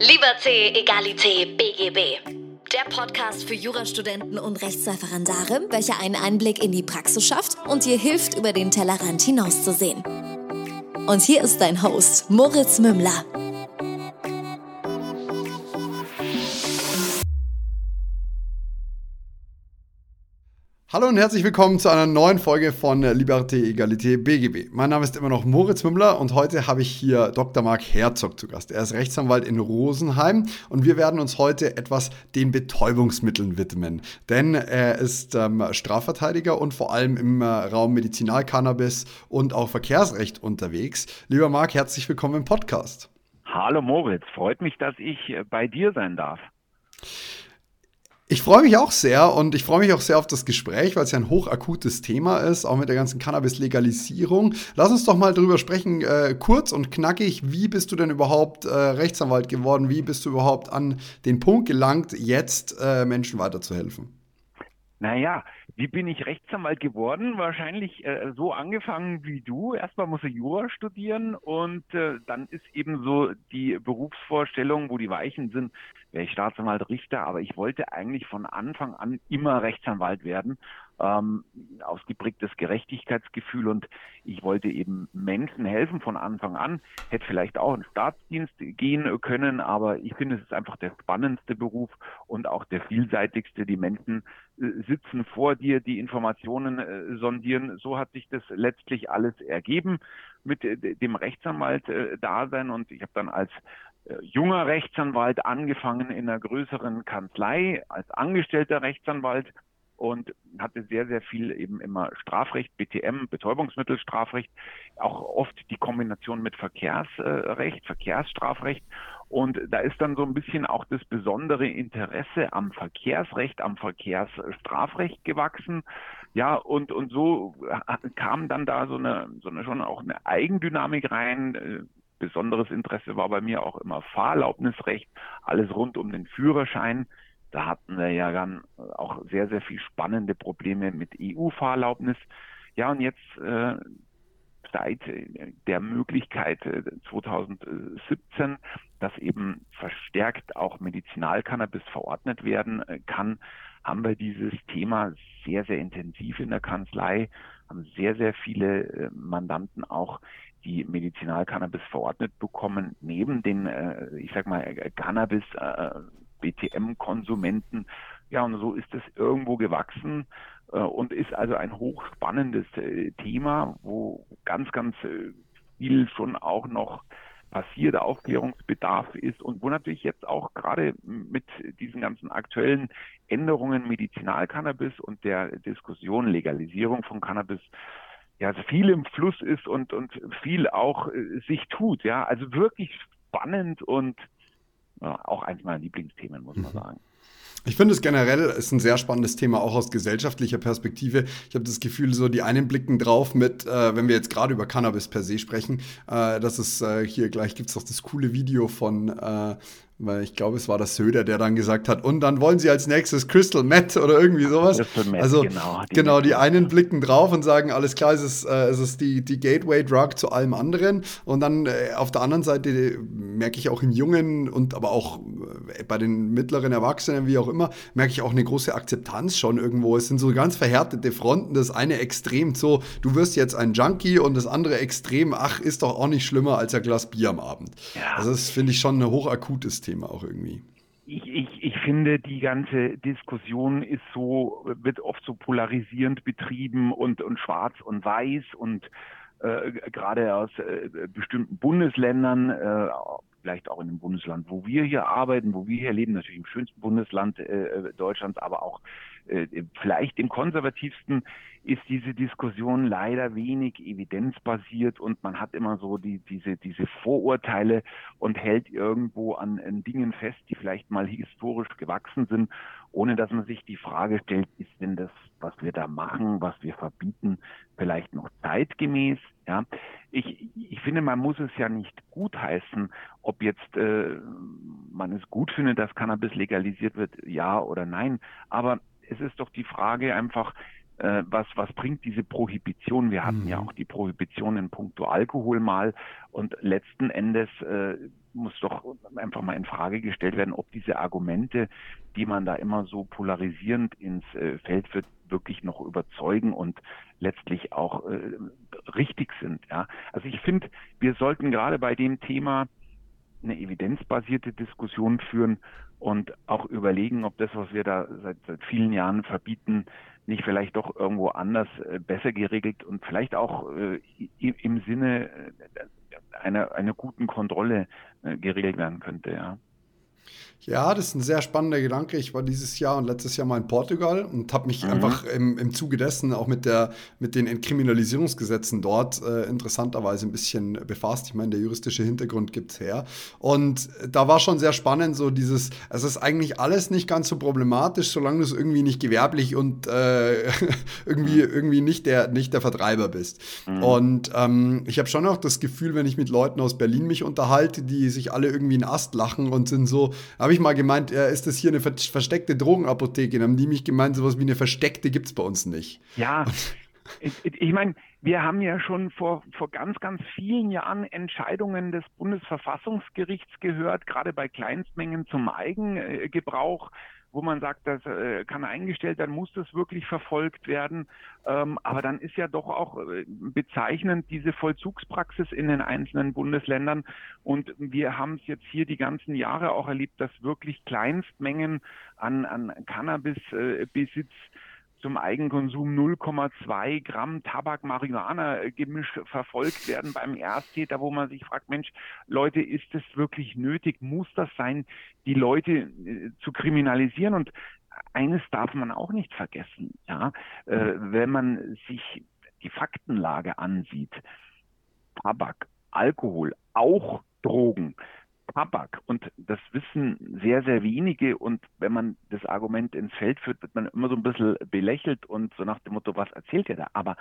Liberté, Egalité, BGB. Der Podcast für Jurastudenten und Rechtsreferendare, welcher einen Einblick in die Praxis schafft und dir hilft, über den Tellerrand hinauszusehen. Und hier ist dein Host, Moritz Mümmler. Hallo und herzlich willkommen zu einer neuen Folge von Liberté, Egalité, BGB. Mein Name ist immer noch Moritz Mümmler und heute habe ich hier Dr. Marc Herzog zu Gast. Er ist Rechtsanwalt in Rosenheim und wir werden uns heute etwas den Betäubungsmitteln widmen. Denn er ist ähm, Strafverteidiger und vor allem im äh, Raum Medizinalcannabis und auch Verkehrsrecht unterwegs. Lieber Marc, herzlich willkommen im Podcast. Hallo Moritz, freut mich, dass ich äh, bei dir sein darf. Ich freue mich auch sehr und ich freue mich auch sehr auf das Gespräch, weil es ja ein hochakutes Thema ist, auch mit der ganzen Cannabis-Legalisierung. Lass uns doch mal drüber sprechen, äh, kurz und knackig. Wie bist du denn überhaupt äh, Rechtsanwalt geworden? Wie bist du überhaupt an den Punkt gelangt, jetzt äh, Menschen weiterzuhelfen? Naja, wie bin ich Rechtsanwalt geworden? Wahrscheinlich äh, so angefangen wie du. Erstmal muss ich Jura studieren und äh, dann ist eben so die Berufsvorstellung, wo die Weichen sind, wäre ich Staatsanwalt, Richter, aber ich wollte eigentlich von Anfang an immer Rechtsanwalt werden. Ähm, ausgeprägtes Gerechtigkeitsgefühl und ich wollte eben Menschen helfen von Anfang an. Hätte vielleicht auch in Staatsdienst gehen können, aber ich finde, es ist einfach der spannendste Beruf und auch der vielseitigste. Die Menschen äh, sitzen vor dir, die Informationen äh, sondieren. So hat sich das letztlich alles ergeben mit äh, dem Rechtsanwalt-Dasein und ich habe dann als äh, junger Rechtsanwalt angefangen in einer größeren Kanzlei als angestellter Rechtsanwalt und hatte sehr, sehr viel eben immer Strafrecht, BTM, Betäubungsmittelstrafrecht, auch oft die Kombination mit Verkehrsrecht, Verkehrsstrafrecht. Und da ist dann so ein bisschen auch das besondere Interesse am Verkehrsrecht, am Verkehrsstrafrecht gewachsen. Ja, und, und so kam dann da so eine, so eine schon auch eine Eigendynamik rein besonderes Interesse war bei mir auch immer Fahrerlaubnisrecht, alles rund um den Führerschein. Da hatten wir ja dann auch sehr, sehr viel spannende Probleme mit EU-Fahrerlaubnis. Ja, und jetzt äh, seit der Möglichkeit 2017, äh, dass eben verstärkt auch Medizinalcannabis verordnet werden äh, kann, haben wir dieses Thema sehr, sehr intensiv in der Kanzlei, haben sehr, sehr viele äh, Mandanten auch die Medizinalcannabis verordnet bekommen, neben den, äh, ich sag mal, Cannabis äh, BTM-Konsumenten. Ja, und so ist es irgendwo gewachsen äh, und ist also ein hochspannendes äh, Thema, wo ganz, ganz äh, viel schon auch noch passiert, Aufklärungsbedarf ist und wo natürlich jetzt auch gerade mit diesen ganzen aktuellen Änderungen Medizinalcannabis und der Diskussion Legalisierung von Cannabis ja, viel im Fluss ist und, und viel auch äh, sich tut. Ja, also wirklich spannend und ja, auch eins meiner Lieblingsthemen, muss man mhm. sagen. Ich finde es generell ist ein sehr spannendes Thema, auch aus gesellschaftlicher Perspektive. Ich habe das Gefühl, so die einen blicken drauf mit, äh, wenn wir jetzt gerade über Cannabis per se sprechen, äh, dass es äh, hier gleich gibt es auch das coole Video von äh, weil ich glaube, es war der Söder, der dann gesagt hat, und dann wollen sie als nächstes Crystal Meth oder irgendwie sowas. Meth, also genau, die, genau, die einen blicken drauf und sagen, alles klar, es ist, äh, es ist die, die Gateway-Drug zu allem anderen. Und dann äh, auf der anderen Seite merke ich auch im Jungen und aber auch äh, bei den mittleren Erwachsenen, wie auch immer, merke ich auch eine große Akzeptanz schon irgendwo. Es sind so ganz verhärtete Fronten. Das eine extrem so, du wirst jetzt ein Junkie und das andere extrem, ach, ist doch auch nicht schlimmer als ein Glas Bier am Abend. Ja. Also das finde ich schon ein hochakutes Thema. Thema auch irgendwie. Ich, ich, ich finde, die ganze Diskussion ist so, wird oft so polarisierend betrieben und, und schwarz und weiß und äh, gerade aus äh, bestimmten Bundesländern, äh, vielleicht auch in dem Bundesland, wo wir hier arbeiten, wo wir hier leben, natürlich im schönsten Bundesland äh, Deutschlands, aber auch vielleicht im konservativsten ist diese Diskussion leider wenig evidenzbasiert und man hat immer so die, diese, diese Vorurteile und hält irgendwo an, an Dingen fest, die vielleicht mal historisch gewachsen sind, ohne dass man sich die Frage stellt, ist denn das, was wir da machen, was wir verbieten, vielleicht noch zeitgemäß? Ja, ich, ich finde, man muss es ja nicht gutheißen, ob jetzt äh, man es gut findet, dass Cannabis legalisiert wird, ja oder nein. Aber es ist doch die Frage einfach, äh, was, was bringt diese Prohibition? Wir hatten mhm. ja auch die Prohibition in puncto Alkohol mal und letzten Endes äh, muss doch einfach mal in Frage gestellt werden, ob diese Argumente, die man da immer so polarisierend ins äh, Feld führt, wirklich noch überzeugen und letztlich auch äh, richtig sind. Ja? Also ich finde, wir sollten gerade bei dem Thema eine evidenzbasierte Diskussion führen und auch überlegen, ob das, was wir da seit, seit vielen Jahren verbieten, nicht vielleicht doch irgendwo anders äh, besser geregelt und vielleicht auch äh, im Sinne äh, einer, einer guten Kontrolle geregelt werden könnte. Ja. Ja, das ist ein sehr spannender Gedanke. Ich war dieses Jahr und letztes Jahr mal in Portugal und habe mich mhm. einfach im, im Zuge dessen auch mit, der, mit den Entkriminalisierungsgesetzen dort äh, interessanterweise ein bisschen befasst. Ich meine, der juristische Hintergrund gibt es her. Und da war schon sehr spannend, so dieses, es ist eigentlich alles nicht ganz so problematisch, solange du es irgendwie nicht gewerblich und äh, irgendwie, mhm. irgendwie nicht, der, nicht der Vertreiber bist. Mhm. Und ähm, ich habe schon auch das Gefühl, wenn ich mit Leuten aus Berlin mich unterhalte, die sich alle irgendwie in Ast lachen und sind so, habe ich mal gemeint, äh, ist das hier eine versteckte Drogenapotheke? Dann haben die mich gemeint, sowas wie eine versteckte gibt es bei uns nicht. Ja, ich, ich meine, wir haben ja schon vor, vor ganz, ganz vielen Jahren Entscheidungen des Bundesverfassungsgerichts gehört, gerade bei Kleinstmengen zum Eigengebrauch wo man sagt, das äh, kann eingestellt werden, muss das wirklich verfolgt werden. Ähm, aber dann ist ja doch auch äh, bezeichnend diese Vollzugspraxis in den einzelnen Bundesländern. Und wir haben es jetzt hier die ganzen Jahre auch erlebt, dass wirklich Kleinstmengen an, an Cannabisbesitz äh, zum Eigenkonsum 0,2 Gramm Tabak-Marihuana-Gemisch verfolgt werden beim Ersttäter, wo man sich fragt, Mensch, Leute, ist es wirklich nötig? Muss das sein, die Leute äh, zu kriminalisieren? Und eines darf man auch nicht vergessen, ja, äh, wenn man sich die Faktenlage ansieht. Tabak, Alkohol, auch Drogen Tabak. Und das wissen sehr, sehr wenige. Und wenn man das Argument ins Feld führt, wird man immer so ein bisschen belächelt und so nach dem Motto, was erzählt ihr da? Aber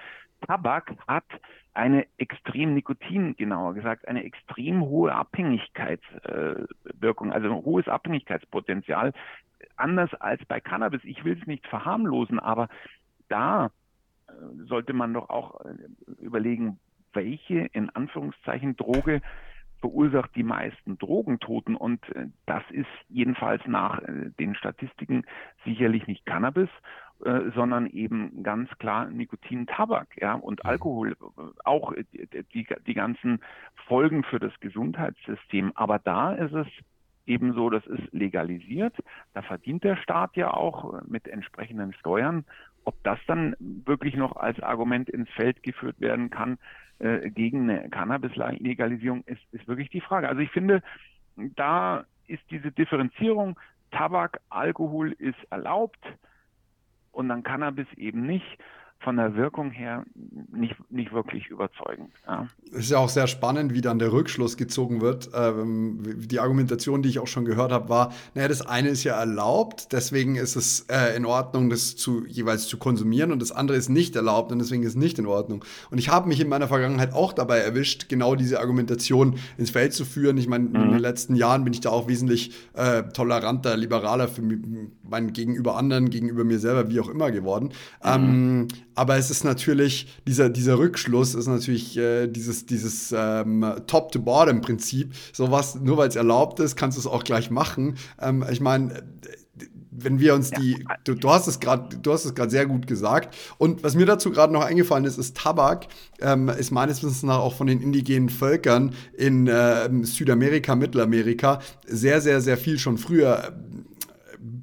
Tabak hat eine extrem Nikotin, genauer gesagt, eine extrem hohe Abhängigkeitswirkung, also ein hohes Abhängigkeitspotenzial, anders als bei Cannabis. Ich will es nicht verharmlosen, aber da äh, sollte man doch auch äh, überlegen, welche in Anführungszeichen Droge verursacht die meisten Drogentoten und äh, das ist jedenfalls nach äh, den Statistiken sicherlich nicht Cannabis, äh, sondern eben ganz klar Nikotin, Tabak, ja, und mhm. Alkohol, auch die, die ganzen Folgen für das Gesundheitssystem. Aber da ist es eben so, das ist legalisiert. Da verdient der Staat ja auch mit entsprechenden Steuern. Ob das dann wirklich noch als Argument ins Feld geführt werden kann, äh, gegen eine Cannabis-Legalisierung ist, ist wirklich die Frage. Also ich finde, da ist diese Differenzierung, Tabak, Alkohol ist erlaubt und dann Cannabis eben nicht von der Wirkung her nicht, nicht wirklich überzeugend. Ja. Es ist ja auch sehr spannend, wie dann der Rückschluss gezogen wird. Ähm, die Argumentation, die ich auch schon gehört habe, war, naja, das eine ist ja erlaubt, deswegen ist es äh, in Ordnung, das zu, jeweils zu konsumieren und das andere ist nicht erlaubt und deswegen ist es nicht in Ordnung. Und ich habe mich in meiner Vergangenheit auch dabei erwischt, genau diese Argumentation ins Feld zu führen. Ich meine, mhm. in den letzten Jahren bin ich da auch wesentlich äh, toleranter, liberaler für mein Gegenüber anderen, gegenüber mir selber, wie auch immer geworden. Mhm. Ähm, aber es ist natürlich, dieser, dieser Rückschluss ist natürlich äh, dieses, dieses ähm, Top-to-Bottom-Prinzip. Sowas, nur weil es erlaubt ist, kannst du es auch gleich machen. Ähm, ich meine, wenn wir uns die, du, du hast es gerade, du hast es gerade sehr gut gesagt. Und was mir dazu gerade noch eingefallen ist, ist Tabak ähm, ist meines Wissens nach auch von den indigenen Völkern in äh, Südamerika, Mittelamerika sehr, sehr, sehr viel schon früher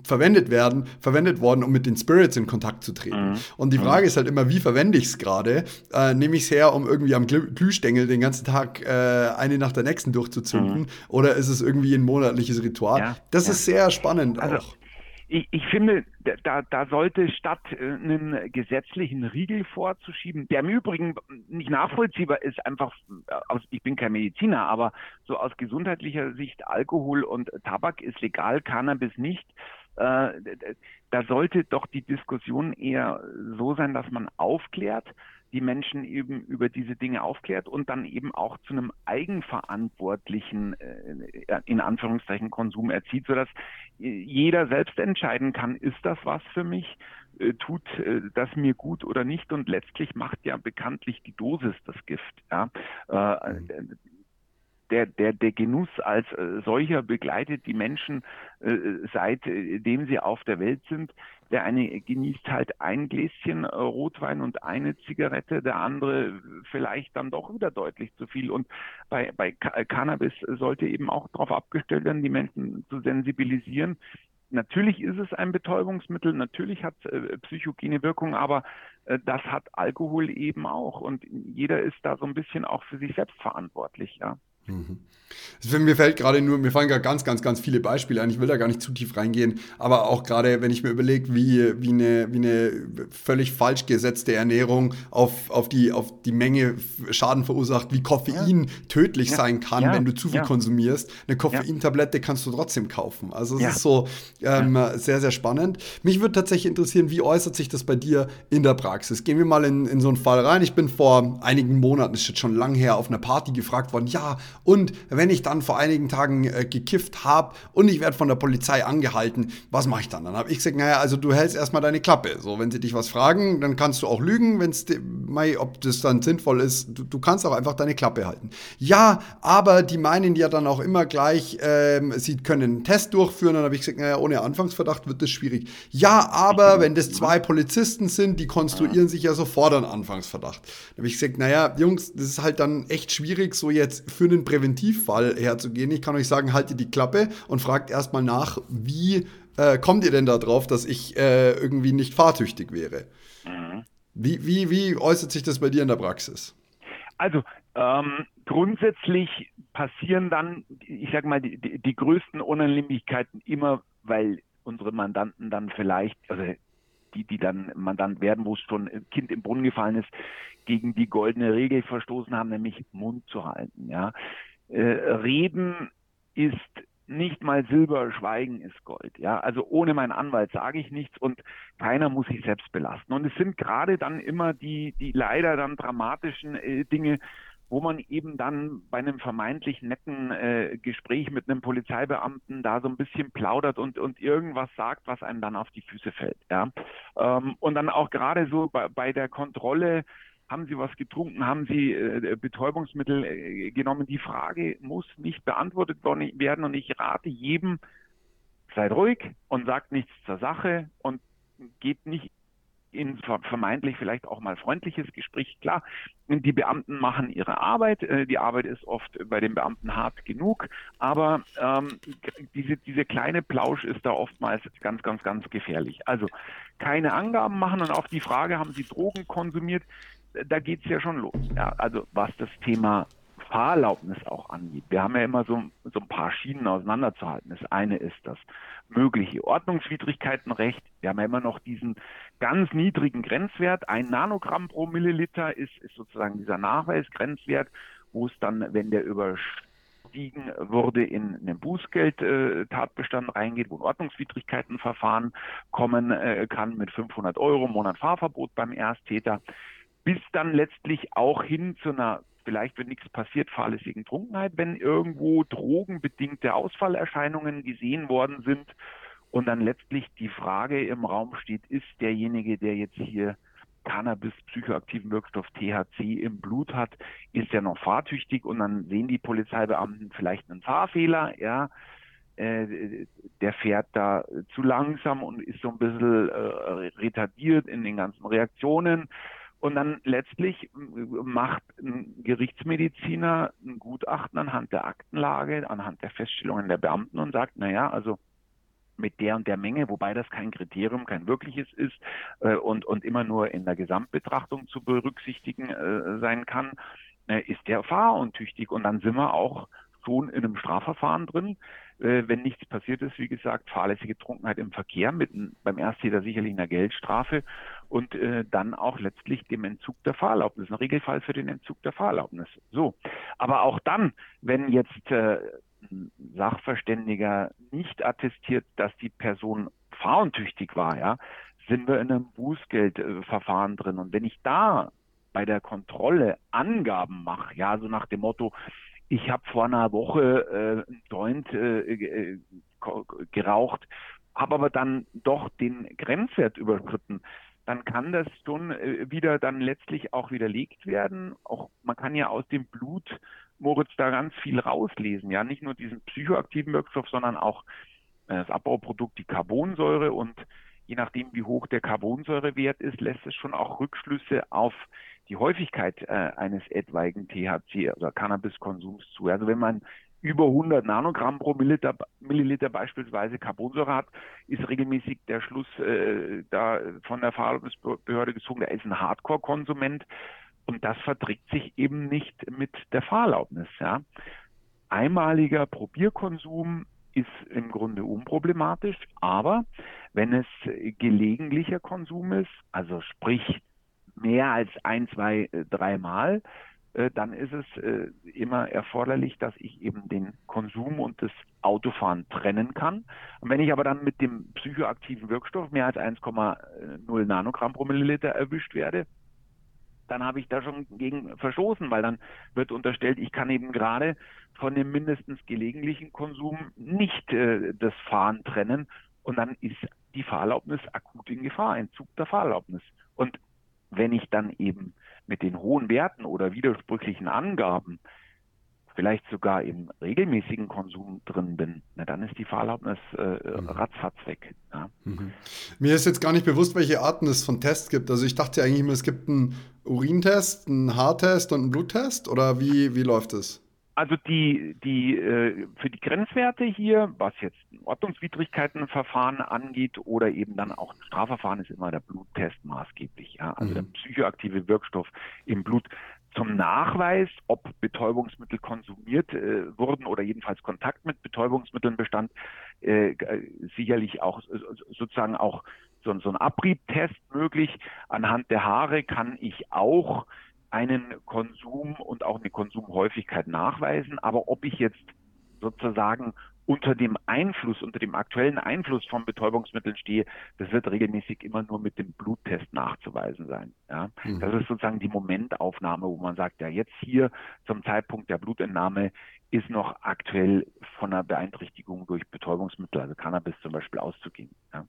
verwendet werden, verwendet worden, um mit den Spirits in Kontakt zu treten. Mhm. Und die Frage mhm. ist halt immer, wie verwende ich es gerade? Äh, Nehme ich es her, um irgendwie am Glüh Glühstängel den ganzen Tag äh, eine nach der nächsten durchzuzünden? Mhm. Oder ist es irgendwie ein monatliches Ritual? Ja, das ja. ist sehr spannend also, auch. Ich, ich, finde, da, da sollte statt äh, einen gesetzlichen Riegel vorzuschieben, der im Übrigen nicht nachvollziehbar ist, einfach äh, aus, ich bin kein Mediziner, aber so aus gesundheitlicher Sicht Alkohol und Tabak ist legal, Cannabis nicht. Äh, da sollte doch die Diskussion eher so sein, dass man aufklärt, die Menschen eben über diese Dinge aufklärt und dann eben auch zu einem eigenverantwortlichen, äh, in Anführungszeichen, Konsum erzieht, sodass jeder selbst entscheiden kann, ist das was für mich? äh, tut äh, das mir gut oder nicht und letztlich macht ja bekanntlich die Dosis das Gift. Ja? Äh, mhm der, der, der Genuss als äh, solcher begleitet die Menschen äh, seitdem äh, sie auf der Welt sind. Der eine genießt halt ein Gläschen äh, Rotwein und eine Zigarette, der andere vielleicht dann doch wieder deutlich zu viel. Und bei, bei Cannabis sollte eben auch darauf abgestellt werden, die Menschen zu sensibilisieren. Natürlich ist es ein Betäubungsmittel, natürlich hat äh, psychogene Wirkung, aber äh, das hat Alkohol eben auch. Und jeder ist da so ein bisschen auch für sich selbst verantwortlich, ja. Mhm. Mir fällt gerade nur, mir fallen gerade ganz, ganz, ganz viele Beispiele ein. Ich will da gar nicht zu tief reingehen, aber auch gerade, wenn ich mir überlege, wie, wie, eine, wie eine völlig falsch gesetzte Ernährung auf, auf, die, auf die Menge Schaden verursacht, wie Koffein ja. tödlich ja. sein kann, ja. wenn du zu viel konsumierst. Eine Koffeintablette kannst du trotzdem kaufen. Also es ist so ähm, sehr, sehr spannend. Mich würde tatsächlich interessieren, wie äußert sich das bei dir in der Praxis? Gehen wir mal in, in so einen Fall rein. Ich bin vor einigen Monaten, ist jetzt schon lang her, auf einer Party gefragt worden, ja, und wenn ich dann vor einigen Tagen äh, gekifft habe und ich werde von der Polizei angehalten, was mache ich dann? Dann habe ich gesagt, naja, also du hältst erstmal deine Klappe. So, wenn sie dich was fragen, dann kannst du auch lügen, wenn es, ob das dann sinnvoll ist. Du, du, kannst auch einfach deine Klappe halten. Ja, aber die meinen ja dann auch immer gleich, ähm, sie können einen Test durchführen. Dann habe ich gesagt, naja, ohne Anfangsverdacht wird das schwierig. Ja, aber wenn das zwei Polizisten sind, die konstruieren sich ja sofort einen Anfangsverdacht. Dann habe ich gesagt, naja, Jungs, das ist halt dann echt schwierig, so jetzt für einen Präventivfall herzugehen. Ich kann euch sagen, haltet die Klappe und fragt erstmal nach, wie äh, kommt ihr denn da drauf, dass ich äh, irgendwie nicht fahrtüchtig wäre? Mhm. Wie, wie, wie äußert sich das bei dir in der Praxis? Also ähm, grundsätzlich passieren dann, ich sag mal, die, die, die größten Unannehmlichkeiten immer, weil unsere Mandanten dann vielleicht, also die, die dann Mandant werden, wo es schon ein Kind im Brunnen gefallen ist, gegen die goldene Regel verstoßen haben, nämlich Mund zu halten. Ja. Äh, Reden ist nicht mal Silber, Schweigen ist Gold. Ja, also ohne meinen Anwalt sage ich nichts und keiner muss sich selbst belasten. Und es sind gerade dann immer die, die leider dann dramatischen äh, Dinge, wo man eben dann bei einem vermeintlich netten äh, Gespräch mit einem Polizeibeamten da so ein bisschen plaudert und, und irgendwas sagt, was einem dann auf die Füße fällt. Ja? Ähm, und dann auch gerade so bei, bei der Kontrolle, haben Sie was getrunken, haben Sie äh, Betäubungsmittel äh, genommen? Die Frage muss nicht beantwortet werden und ich rate jedem, seid ruhig und sagt nichts zur Sache und geht nicht in vermeintlich vielleicht auch mal freundliches Gespräch. Klar, die Beamten machen ihre Arbeit. Äh, die Arbeit ist oft bei den Beamten hart genug, aber ähm, diese, diese kleine Plausch ist da oftmals ganz, ganz, ganz gefährlich. Also keine Angaben machen und auf die Frage, haben Sie Drogen konsumiert? Da geht es ja schon los. Ja, also was das Thema Fahrerlaubnis auch angeht. Wir haben ja immer so, so ein paar Schienen auseinanderzuhalten. Das eine ist das mögliche Ordnungswidrigkeitenrecht. Wir haben ja immer noch diesen ganz niedrigen Grenzwert. Ein Nanogramm pro Milliliter ist, ist sozusagen dieser Nachweisgrenzwert, wo es dann, wenn der überstiegen wurde, in einen Bußgeldtatbestand äh, reingeht, wo ein Ordnungswidrigkeitenverfahren kommen äh, kann mit 500 Euro Monat Fahrverbot beim Ersttäter, bis dann letztlich auch hin zu einer vielleicht, wenn nichts passiert, fahrlässigen Trunkenheit, wenn irgendwo drogenbedingte Ausfallerscheinungen gesehen worden sind und dann letztlich die Frage im Raum steht, ist derjenige, der jetzt hier Cannabis, psychoaktiven Wirkstoff THC im Blut hat, ist er noch fahrtüchtig und dann sehen die Polizeibeamten vielleicht einen Fahrfehler, ja, äh, der fährt da zu langsam und ist so ein bisschen äh, retardiert in den ganzen Reaktionen. Und dann letztlich macht ein Gerichtsmediziner ein Gutachten anhand der Aktenlage, anhand der Feststellungen der Beamten und sagt, na ja, also mit der und der Menge, wobei das kein Kriterium, kein wirkliches ist äh, und, und immer nur in der Gesamtbetrachtung zu berücksichtigen äh, sein kann, äh, ist der fahruntüchtig. Und dann sind wir auch schon in einem Strafverfahren drin. Äh, wenn nichts passiert ist, wie gesagt, fahrlässige Trunkenheit im Verkehr mit beim Ersttäter sicherlich einer Geldstrafe und äh, dann auch letztlich dem Entzug der Fahrerlaubnis, ein Regelfall für den Entzug der Fahrerlaubnis. So, aber auch dann, wenn jetzt äh, ein Sachverständiger nicht attestiert, dass die Person fahruntüchtig war, ja, sind wir in einem Bußgeldverfahren drin. Und wenn ich da bei der Kontrolle Angaben mache, ja, so nach dem Motto, ich habe vor einer Woche äh, einen Joint äh, äh geraucht habe aber dann doch den Grenzwert überschritten, dann kann das schon äh, wieder dann letztlich auch widerlegt werden. Auch man kann ja aus dem Blut Moritz da ganz viel rauslesen, ja, nicht nur diesen psychoaktiven Wirkstoff, sondern auch äh, das Abbauprodukt, die Carbonsäure. Und je nachdem, wie hoch der Carbonsäurewert ist, lässt es schon auch Rückschlüsse auf die Häufigkeit äh, eines etwaigen THC oder Cannabiskonsums zu. Also wenn man über 100 Nanogramm pro Milliliter, Milliliter beispielsweise Carbonsäure hat, ist regelmäßig der Schluss äh, da von der Fahrerlaubnisbehörde gezogen, der ist ein Hardcore-Konsument und das verträgt sich eben nicht mit der Fahrerlaubnis. Ja. Einmaliger Probierkonsum ist im Grunde unproblematisch, aber wenn es gelegentlicher Konsum ist, also sprich mehr als ein, zwei, äh, dreimal, äh, dann ist es äh, immer erforderlich, dass ich eben den Konsum und das Autofahren trennen kann. Und wenn ich aber dann mit dem psychoaktiven Wirkstoff mehr als 1,0 Nanogramm pro Milliliter erwischt werde, dann habe ich da schon gegen verstoßen, weil dann wird unterstellt, ich kann eben gerade von dem mindestens gelegentlichen Konsum nicht das Fahren trennen und dann ist die Fahrerlaubnis akut in Gefahr, Entzug der Fahrerlaubnis. Und wenn ich dann eben mit den hohen Werten oder widersprüchlichen Angaben vielleicht sogar im regelmäßigen Konsum drin bin, na, dann ist die Fahrerlaubnis äh, mhm. ratzfatz weg. Ja. Mhm. Mir ist jetzt gar nicht bewusst, welche Arten es von Tests gibt. Also ich dachte eigentlich immer, es gibt einen Urintest, einen Haartest und einen Bluttest oder wie, wie läuft es? Also die, die äh, für die Grenzwerte hier, was jetzt Ordnungswidrigkeitenverfahren angeht oder eben dann auch Strafverfahren, ist immer der Bluttest maßgeblich. Ja? Also mhm. der psychoaktive Wirkstoff im Blut zum Nachweis, ob Betäubungsmittel konsumiert äh, wurden oder jedenfalls Kontakt mit Betäubungsmitteln bestand, äh, äh sicherlich auch sozusagen auch so, so ein Abriebtest möglich. Anhand der Haare kann ich auch einen Konsum und auch eine Konsumhäufigkeit nachweisen. Aber ob ich jetzt sozusagen unter dem Einfluss, unter dem aktuellen Einfluss von Betäubungsmitteln stehe, das wird regelmäßig immer nur mit dem Bluttest nachzuweisen sein. Ja? Mhm. Das ist sozusagen die Momentaufnahme, wo man sagt, ja, jetzt hier zum Zeitpunkt der Blutentnahme ist noch aktuell von einer Beeinträchtigung durch Betäubungsmittel, also Cannabis zum Beispiel, auszugehen. Ja?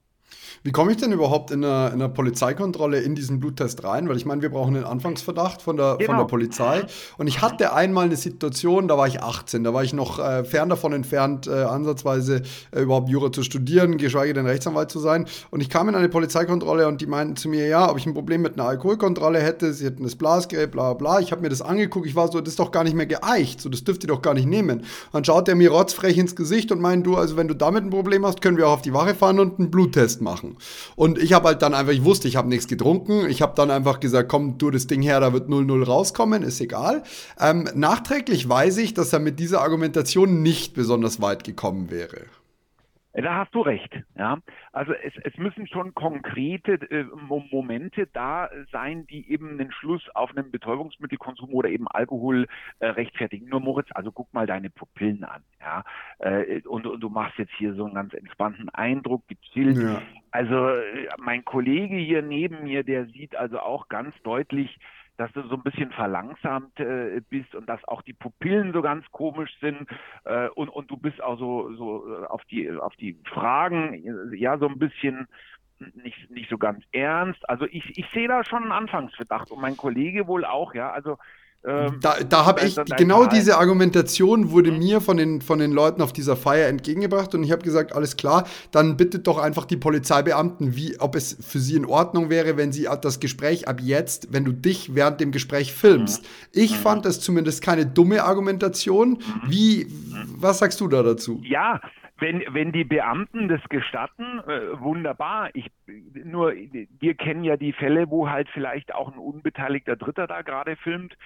Wie komme ich denn überhaupt in einer, in einer, Polizeikontrolle in diesen Bluttest rein? Weil ich meine, wir brauchen einen Anfangsverdacht von der, genau. von der Polizei. Und ich hatte einmal eine Situation, da war ich 18, da war ich noch äh, fern davon entfernt, äh, ansatzweise äh, überhaupt Jura zu studieren, geschweige denn Rechtsanwalt zu sein. Und ich kam in eine Polizeikontrolle und die meinten zu mir, ja, ob ich ein Problem mit einer Alkoholkontrolle hätte, sie hätten das Blasgerät, bla bla. Ich habe mir das angeguckt, ich war so, das ist doch gar nicht mehr geeicht, so, das dürft ihr doch gar nicht nehmen. dann schaut er mir rotzfrech ins Gesicht und meint, du, also wenn du damit ein Problem hast, können wir auch auf die Wache fahren und einen Bluttest Test machen. Und ich habe halt dann einfach, ich wusste, ich habe nichts getrunken. Ich habe dann einfach gesagt, komm, du das Ding her, da wird 0-0 rauskommen, ist egal. Ähm, nachträglich weiß ich, dass er mit dieser Argumentation nicht besonders weit gekommen wäre. Da hast du recht. Ja, also es, es müssen schon konkrete äh, Momente da sein, die eben den Schluss auf einen Betäubungsmittelkonsum oder eben Alkohol äh, rechtfertigen. Nur Moritz, also guck mal deine Pupillen an. Ja, äh, und, und, du machst jetzt hier so einen ganz entspannten Eindruck, gezielt. Ja. Also äh, mein Kollege hier neben mir, der sieht also auch ganz deutlich, dass du so ein bisschen verlangsamt äh, bist und dass auch die Pupillen so ganz komisch sind äh, und, und du bist auch so, so äh, auf die auf die Fragen äh, ja so ein bisschen nicht, nicht so ganz ernst. Also ich, ich sehe da schon einen Anfangsverdacht und mein Kollege wohl auch, ja. Also ähm, da, da habe ich, genau Teil. diese Argumentation wurde mhm. mir von den, von den Leuten auf dieser Feier entgegengebracht und ich habe gesagt, alles klar, dann bittet doch einfach die Polizeibeamten, wie, ob es für sie in Ordnung wäre, wenn sie das Gespräch ab jetzt, wenn du dich während dem Gespräch filmst. Mhm. Ich mhm. fand das zumindest keine dumme Argumentation. Mhm. Wie, mhm. was sagst du da dazu? Ja, wenn, wenn die Beamten das gestatten, äh, wunderbar. Ich, nur, wir kennen ja die Fälle, wo halt vielleicht auch ein unbeteiligter Dritter da gerade filmt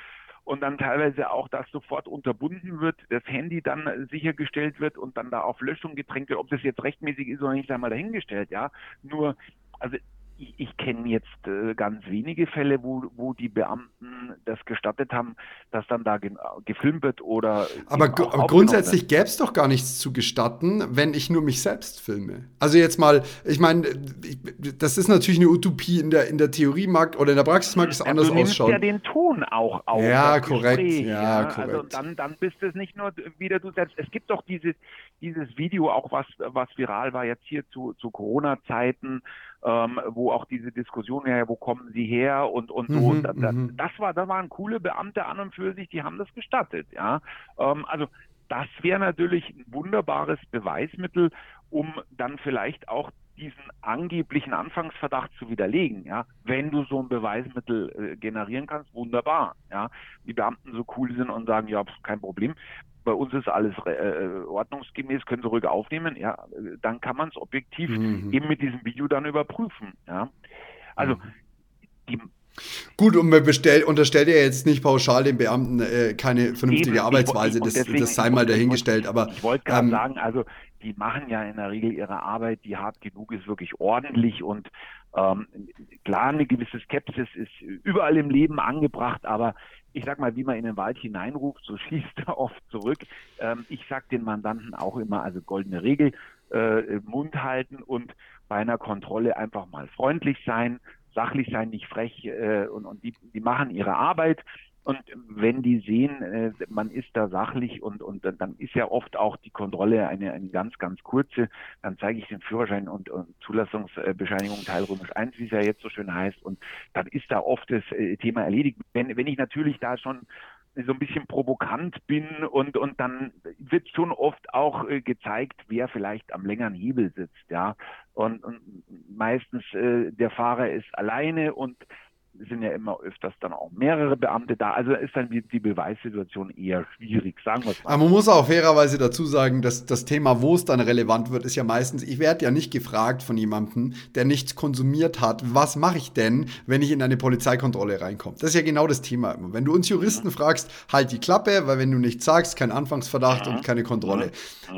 und dann teilweise auch das sofort unterbunden wird, das Handy dann sichergestellt wird und dann da auf Löschung gedrängt wird. Ob das jetzt rechtmäßig ist oder nicht, sei mal dahingestellt, ja. Nur, also ich, ich kenne jetzt äh, ganz wenige Fälle, wo, wo die Beamten das gestattet haben, dass dann da ge gefilmt wird oder. Aber, aber grundsätzlich gäbe es doch gar nichts zu gestatten, wenn ich nur mich selbst filme. Also jetzt mal, ich meine, das ist natürlich eine Utopie in der, in der Theorie mag oder in der Praxis mag es anders du nimmst ausschauen. ja den Ton auch auf. Ja, korrekt. Gespräch, ja, ja, Also korrekt. dann, dann bist es nicht nur wieder du selbst. Es gibt doch dieses, dieses Video auch, was, was viral war jetzt hier zu, zu Corona-Zeiten, ähm, wo auch diese Diskussion, ja, wo kommen sie her und, und so. Mhm, da, da, mhm. das war, da waren coole Beamte an und für sich, die haben das gestattet, ja. Ähm, also das wäre natürlich ein wunderbares Beweismittel, um dann vielleicht auch diesen angeblichen Anfangsverdacht zu widerlegen, ja. Wenn du so ein Beweismittel äh, generieren kannst, wunderbar, ja. Die Beamten so cool sind und sagen, ja, pf, kein Problem. Bei uns ist alles äh, ordnungsgemäß, können Sie ruhig aufnehmen, ja, äh, dann kann man es objektiv Mhm. eben mit diesem Video dann überprüfen, ja. Also die, Gut, und man bestell, unterstellt ja jetzt nicht pauschal den Beamten äh, keine vernünftige Eben, ich- Arbeitsweise, und das, deswegen- das sei ich mal dahingestellt, aber Ich wollte gerade ähm, sagen, also die machen ja in der Regel ihre Arbeit, die hart genug ist, wirklich ordentlich und ähm, klar, eine gewisse Skepsis ist überall im Leben angebracht, aber ich sag mal, wie man in den Wald hineinruft, so schießt er oft zurück. Ähm, ich sag den Mandanten auch immer, also goldene Regel, äh, Mund halten und bei einer Kontrolle einfach mal freundlich sein, sachlich sein, nicht frech äh, und, und die, die machen ihre Arbeit. Und wenn die sehen, äh, man ist da sachlich und, und dann- ist ja oft auch die Kontrolle eine, eine ganz, ganz kurze, dann zeige ich den Führerschein und, und Zulassungsbescheinigung Teil Römisch 1, wie es ja jetzt so schön heißt, und dann ist da oft das äh, Thema erledigt. Wenn, wenn ich natürlich da schon so ein bisschen provokant bin und, und dann wird schon oft auch äh, gezeigt, wer vielleicht am längeren Hebel sitzt, ja. Und, und meistens äh, der Fahrer ist alleine und sind ja immer öfters dann auch mehrere Beamte da. Also ist dann die, die Beweissituation eher schwierig, sagen wir es mal. Aber man muss auch fairerweise dazu sagen, dass das Thema, wo es dann relevant wird, ist ja meistens, ich werde ja nicht gefragt von jemandem, der nichts konsumiert hat, was mache ich denn, wenn ich in eine Polizeikontrolle reinkomme? Das ist ja genau das Thema immer. Wenn du uns Juristen fragst, halt die Klappe, weil wenn du nichts sagst, kein Anfangsverdacht und keine Kontrolle.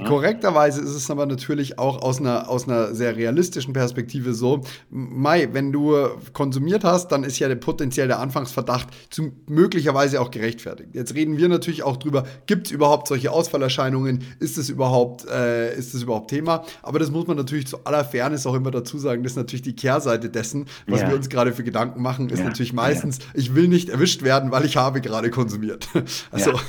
Korrekterweise ist es aber natürlich auch aus einer, aus einer sehr realistischen Perspektive so, Mai, wenn du konsumiert hast, dann ist ja der potenziell der Anfangsverdacht zu, möglicherweise auch gerechtfertigt. Jetzt reden wir natürlich auch drüber, gibt es überhaupt solche Ausfallerscheinungen? Ist es überhaupt, äh, ist es überhaupt Thema? Aber das muss man natürlich zu aller Fairness auch immer dazu sagen, das ist natürlich die Kehrseite dessen, was Ja. wir uns gerade für Gedanken machen, ist Ja, natürlich meistens, ich will nicht erwischt werden, weil ich habe gerade konsumiert. Also, Ja.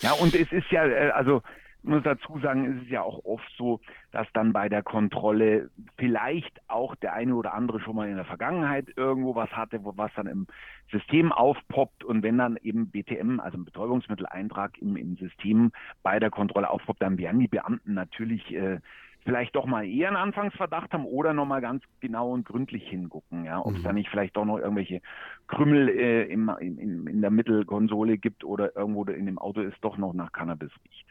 Ja, und es ist ja, äh, also ich muss dazu sagen, es ist ja auch oft so, dass dann bei der Kontrolle vielleicht auch der eine oder andere schon mal in der Vergangenheit irgendwo was hatte, wo was dann im System aufpoppt und wenn dann eben BTM, also ein Betäubungsmitteleintrag im, im System bei der Kontrolle aufpoppt, dann werden die Beamten natürlich äh, vielleicht doch mal eher einen Anfangsverdacht haben oder nochmal ganz genau und gründlich hingucken, ja, ob es Mhm. da nicht vielleicht doch noch irgendwelche Krümmel äh, im, im, in der Mittelkonsole gibt oder irgendwo in dem Auto ist doch noch nach Cannabis riecht.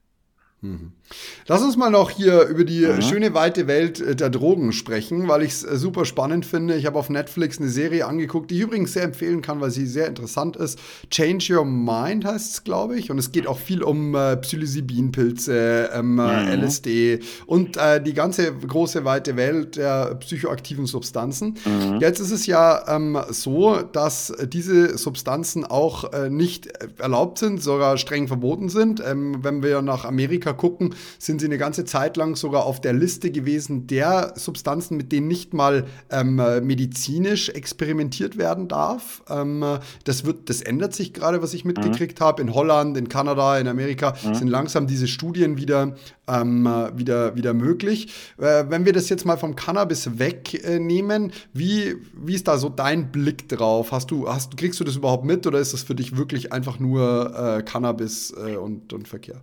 Lass uns mal noch hier über die Mhm. schöne weite Welt äh, der Drogen sprechen, weil ich es äh, super spannend finde. Ich habe auf Netflix eine Serie angeguckt, die ich übrigens sehr empfehlen kann, weil sie sehr interessant ist. Change Your Mind heißt es, glaube ich. Und es geht auch viel um äh, Psilocybinpilze, ähm, äh, Mhm. LSD und äh, die ganze große weite Welt der psychoaktiven Substanzen. Mhm. Jetzt ist es ja ähm, so, dass diese Substanzen auch äh, nicht erlaubt sind, sogar streng verboten sind. Ähm, wenn wir nach Amerika gucken, sind sie eine ganze Zeit lang sogar auf der Liste gewesen der Substanzen, mit denen nicht mal ähm, äh, medizinisch experimentiert werden darf. Ähm, äh, das, wird, das ändert sich gerade, was ich mitgekriegt habe. In Holland, in Kanada, in Amerika sind langsam diese Studien wieder, ähm, äh, wieder, wieder möglich. Äh, wenn wir das jetzt mal vom Cannabis wegnehmen, wie, wie ist da so dein Blick drauf? Hast du, hast, kriegst du das überhaupt mit oder ist das für dich wirklich einfach nur äh, Cannabis äh, und, und Verkehr?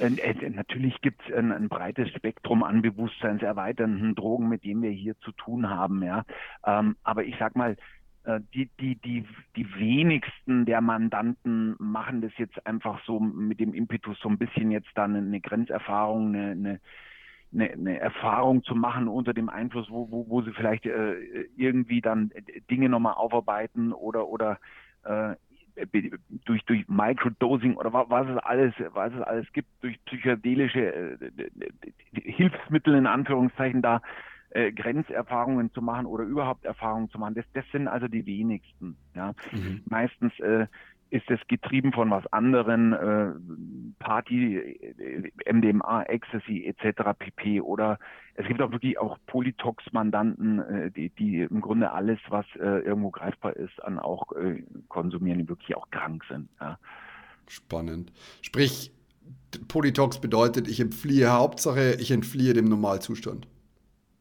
Äh, Natürlich gibt es ein, ein breites Spektrum an bewusstseinserweiternden Drogen, mit denen wir hier zu tun haben, ja. Ähm, aber ich sag mal, äh, die, die, die, die wenigsten der Mandanten machen das jetzt einfach so mit dem Impetus, so ein bisschen jetzt dann eine Grenzerfahrung, eine, eine eine, Erfahrung zu machen unter dem Einfluss, wo, wo, wo sie vielleicht äh, irgendwie dann Dinge nochmal aufarbeiten oder oder durch durch Microdosing oder wa- was es alles was es alles gibt durch psychedelische äh, Hilfsmittel in Anführungszeichen da äh, Grenzerfahrungen zu machen oder überhaupt Erfahrungen zu machen. Das, das sind also die wenigsten. Ja. Mhm. Meistens äh, ist es getrieben von was anderen, äh, Party, äh, MDMA, Ecstasy etc. pp. Oder es gibt auch wirklich auch Polytox-Mandanten, äh, die, die im Grunde alles, was äh, irgendwo greifbar ist, an auch äh, konsumieren, die wirklich auch krank sind. Ja. Spannend. Sprich, Polytox bedeutet, ich entfliehe Hauptsache, ich entfliehe dem Normalzustand.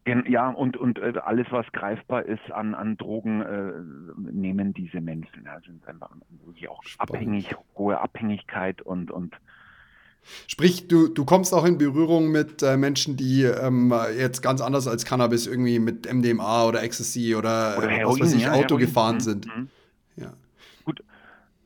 Ja, und, und äh, alles, was greifbar ist an, an Drogen, äh, nehmen diese Menschen. Ja, sind einfach wirklich auch Spannend. abhängig, hohe Abhängigkeit und, und Sprich, du, du kommst auch in Berührung mit äh, Menschen, die ähm, jetzt ganz anders als Cannabis irgendwie mit MDMA oder Ecstasy oder, oder Heroin, was weiß ich, ja, Auto Heroin. gefahren mhm. sind. Mhm. Ja. Gut.